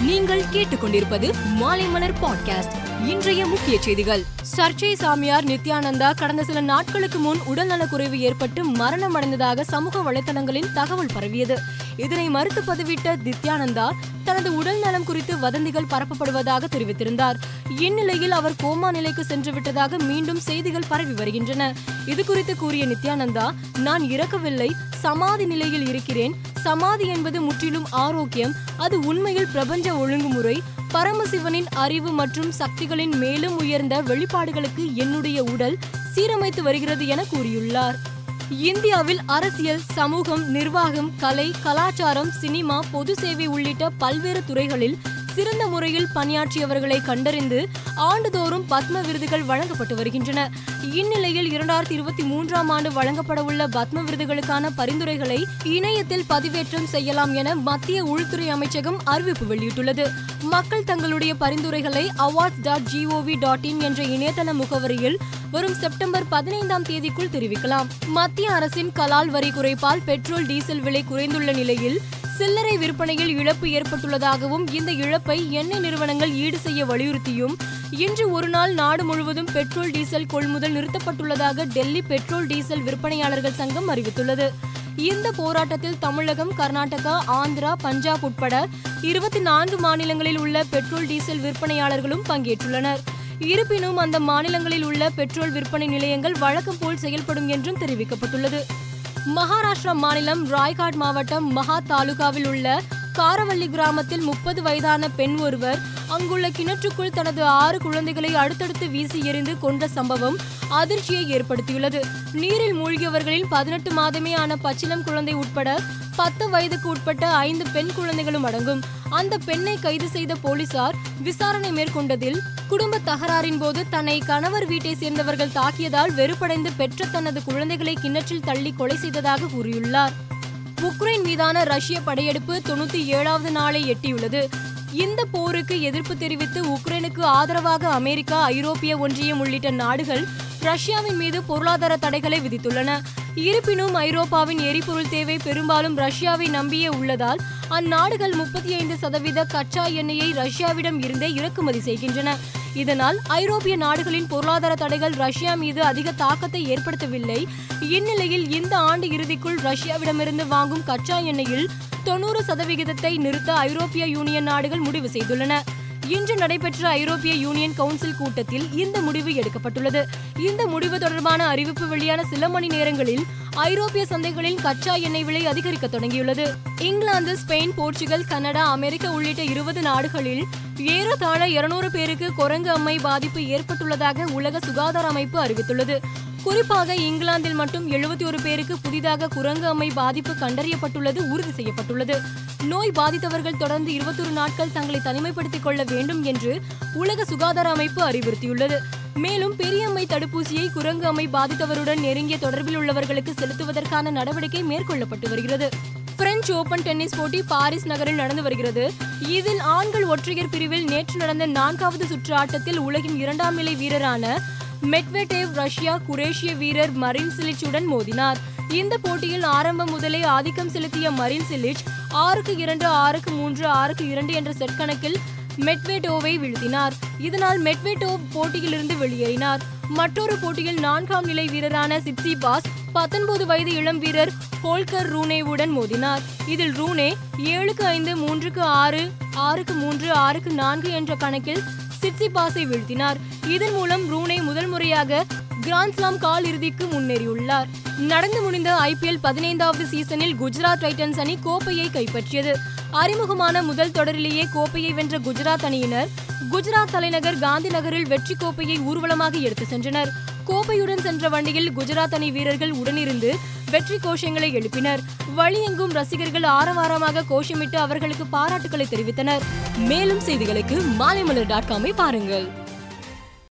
நீங்கள் கேட்டுக்கொண்டிருப்பது மாலைமலர் பாட்காஸ்ட் இன்றைய முக்கிய செய்திகள். சர்ச்சை சாமியார் நித்யானந்தா கடந்த சில நாட்களுக்கு முன் உடல்நலக்குறைவு ஏற்பட்டு மரணம் அடைந்ததாக சமூக வலைதளங்களில் தகவல் பரவியது. இதனை மறுத்து பதிவிட்ட நித்யானந்தா தனது உடல் நலம் குறித்து வதந்திகள் பரப்பப்படுவதாக தெரிவித்திருந்தார். இந்நிலையில் அவர் கோமா நிலைக்கு சென்று விட்டதாக மீண்டும் செய்திகள் பரவி வருகின்றன. இது குறித்து கூறிய நித்யானந்தா நான் இறக்கவில்லை சமாதி நிலையில் இருக்கிறேன். சமாதி என்பது முற்றிலும் ஆரோக்கியம். அது உண்மையில் பிரபஞ்ச ஒழுங்குமுறை. பரமசிவனின் அறிவு மற்றும் சக்திகளின் மேலும் உயர்ந்த வெளிப்பாடுகளுக்கு என்னுடைய உடல் சீரமைத்து வருகிறது என கூறியுள்ளார். இந்தியாவில் அரசியல் சமூகம் நிர்வாகம் கலை கலாச்சாரம் சினிமா பொது சேவை உள்ளிட்ட பல்வேறு துறைகளில் சிறந்த முறையில் பணியாற்றியவர்களை கண்டறிந்து ஆண்டுதோறும் பத்ம விருதுகள் வழங்கப்பட்டு வருகின்றன. இந்நிலையில் இரண்டாயிரத்தி இருபத்தி மூன்றாம் ஆண்டு வழங்கப்பட உள்ள பத்ம விருதுகளுக்கான பரிந்துரைகளை இணையத்தில் பதிவேற்றம் செய்யலாம் என மத்திய உள்துறை அமைச்சகம் அறிவிப்பு வெளியிட்டுள்ளது. மக்கள் தங்களுடைய பரிந்துரைகளை awards dot GOV dot in என்ற இணையதள முகவரியில் வரும் செப்டம்பர் பதினைந்தாம் தேதிக்குள் தெரிவிக்கலாம். மத்திய அரசின் கலால் வரி குறைப்பால் பெட்ரோல் டீசல் விலை குறைந்துள்ள நிலையில் சில்லறை விற்பனையில் இழப்பு ஏற்பட்டுள்ளதாகவும் இந்த இழப்பை எண்ணெய் நிறுவனங்கள் ஈடு செய்ய வலியுறுத்தியும் இன்று ஒரு நாள் நாடு முழுவதும் பெட்ரோல் டீசல் கொள்முதல் நிறுத்தப்பட்டுள்ளதாக டெல்லி பெட்ரோல் டீசல் விற்பனையாளர்கள் சங்கம் அறிவித்துள்ளது. இந்த போராட்டத்தில் தமிழகம் கர்நாடகா ஆந்திரா பஞ்சாப் உட்பட இருபத்தி நான்கு மாநிலங்களில் உள்ள பெட்ரோல் டீசல் விற்பனையாளர்களும் பங்கேற்றுள்ளனர். இருப்பினும் அந்த மாநிலங்களில் உள்ள பெட்ரோல் விற்பனை நிலையங்கள் வழக்கம் போல் செயல்படும் என்றும் தெரிவிக்கப்பட்டுள்ளது. மகாராஷ்டிரா மாநிலம் ராய்காட் மாவட்டம் மகா தாலுகாவில் உள்ள காரவள்ளி கிராமத்தில் முப்பது வயதான பெண் ஒருவர் அங்குள்ள கிணற்றுக்குள் தனது ஆறு குழந்தைகளை அடுத்தடுத்து வீசி எறிந்து கொன்ற சம்பவம் அதிர்ச்சியை ஏற்படுத்தியுள்ளது. நீரில் மூழ்கியவர்களில் பதினெட்டு மாதமே ஆன பச்சிலம் குழந்தை உட்பட பத்து வயதுக்கு உட்பட்ட ஐந்து பெண் குழந்தைகளும் அடங்கும். அந்த பெண்ணை கைது செய்த போலீசார் விசாரணை மேற்கொண்டதில் குடும்ப தகராறின் போது தன்னை கணவர் வீட்டை சேர்ந்தவர்கள் தாக்கியதால் வெறுப்படைந்து பெற்ற தனது குழந்தைகளை கிணற்றில் தள்ளி கொலை செய்ததாக கூறியுள்ளார். உக்ரைன் மீதான ரஷ்ய படையெடுப்பு தொண்ணூத்தி ஏழாவது நாளை எட்டியுள்ளது. இந்த போருக்கு எதிர்ப்பு தெரிவித்து உக்ரைனுக்கு ஆதரவாக அமெரிக்கா ஐரோப்பிய ஒன்றியம் உள்ளிட்ட நாடுகள் ரஷ்யாவின் மீது பொருளாதார தடைகளை விதித்துள்ளன. இருப்பினும் ஐரோப்பாவின் எரிபொருள் தேவை பெரும்பாலும் ரஷ்யாவை நம்பியே உள்ளதால் அந்நாடுகள் முப்பத்தி ஐந்து சதவீத கச்சா எண்ணெயை ரஷ்யாவிடம் இருந்தே இறக்குமதி செய்கின்றன. இதனால் ஐரோப்பிய நாடுகளின் பொருளாதார தடைகள் ரஷ்யா மீது அதிக தாக்கத்தை ஏற்படுத்தவில்லை. இந்நிலையில் இந்த ஆண்டு இறுதிக்குள் ரஷ்யாவிடமிருந்து வாங்கும் கச்சா எண்ணெயில் தொண்ணூறு சதவிகிதத்தை நிறுத்த ஐரோப்பிய யூனியன் நாடுகள் முடிவு செய்துள்ளன. இன்று நடைபெற்ற ஐரோப்பிய யூனியன் கவுன்சில் கூட்டத்தில் இந்த முடிவு எடுக்கப்பட்டுள்ளது. இந்த முடிவு தொடர்பான அறிவிப்பு வெளியான சில மணி நேரங்களில் ஐரோப்பிய சந்தைகளில் கச்சா எண்ணெய் விலை அதிகரிக்க தொடங்கியுள்ளது. England Spain Portugal Canada America உள்ளிட்ட இருபது நாடுகளில் ஏறத்தாழ இருநூறு பேருக்கு குரங்கு அம்மை பாதிப்பு ஏற்பட்டுள்ளதாக உலக சுகாதார அமைப்பு அறிவித்துள்ளது. குறிப்பாக இங்கிலாந்தில் மட்டும் எழுபத்தி ஒரு பேருக்கு புதிதாக குரங்கு அம்மை பாதிப்பு கண்டறியப்பட்டுள்ளது உறுதி செய்யப்பட்டுள்ளது. நோய் பாதித்தவர்கள் தொடர்ந்து இருபத்தொரு நாட்கள் தங்களை தனிமைப்படுத்திக் கொள்ள வேண்டும் என்று உலக சுகாதார அமைப்பு அறிவுறுத்தியுள்ளது. மேலும் பெரியம்மை தடுப்பூசியை குரங்கு அம்மை பாதித்தவருடன் நெருங்கிய தொடர்பில் உள்ளவர்களுக்கு செலுத்துவதற்கான நடவடிக்கை மேற்கொள்ளப்பட்டு வருகிறது. பிரெஞ்சு ஓபன் டென்னிஸ் போட்டி பாரிஸ் நகரில் நடந்து வருகிறது. இதில் ஆண்கள் ஒற்றையர் பிரிவில் நேற்று நடந்த நான்காவது சுற்று ஆட்டத்தில் உலகின் இரண்டாம் நிலை வீரரான மெட்வெடேவ் ரஷ்யா குரேஷிய வீரர் மரின் சிலிச்சுடன் மோதினார். இந்த போட்டியில் ஆரம்பம் முதலே ஆதிக்கம் செலுத்திய மரின் சிலிச் ஆறுக்கு இரண்டு ஆறுக்கு மூன்று ஆறுக்கு இரண்டு என்ற செட் கணக்கில் மெட்வெடோவை வீழ்த்தினார். இதனால் மெட்வெடோவ் போட்டியிலிருந்து வெளியேறினார். மற்றொரு போட்டியில் நான்காம் நிலை வீரரான சிப்சி பாஸ் பத்தொன்பது வயது இளம் வீரர் ஹோல்கர் ரூனேவுடன் மோதினார். இதில் ரூனே ஏழுக்கு ஐந்து மூன்றுக்கு ஆறு ஆறுக்கு மூன்று ஆறுக்கு நான்கு என்ற கணக்கில் சிப்சி பாஸை வீழ்த்தினார். இதன் மூலம் ரூனே முதல் முறையாக கிராண்ட்ஸ்லாம் கால் இறுதிக்கு முன்னேறியுள்ளார். நடந்து முடிந்த ஐபிஎல் பதினைந்தாவது சீசனில் குஜராத் டைட்டன்ஸ் அணி கோப்பையை கைப்பற்றியது. அறிமுகமான முதல் தொடரிலேயே கோப்பையை வென்ற குஜராத் அணியினர் குஜராத் தலைநகர் காந்தி நகரில் வெற்றி கோப்பையை ஊர்வலமாக எடுத்து சென்றனர். கோப்பையுடன் சென்ற வண்டியில் குஜராத் அணி வீரர்கள் உடனிருந்து வெற்றி கோஷங்களை எழுப்பினர். வழியெங்கும் ரசிகர்கள் ஆரவாரமாக கோஷமிட்டு அவர்களுக்கு பாராட்டுகளை தெரிவித்தனர். மேலும் செய்திகளுக்கு மாலைமலர் டாட் காமை பாருங்கள்.